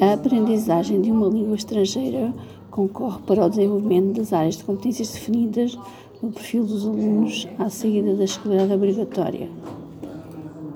A aprendizagem de uma língua estrangeira concorre para o desenvolvimento das áreas de competências definidas no perfil dos alunos à saída da escolaridade obrigatória.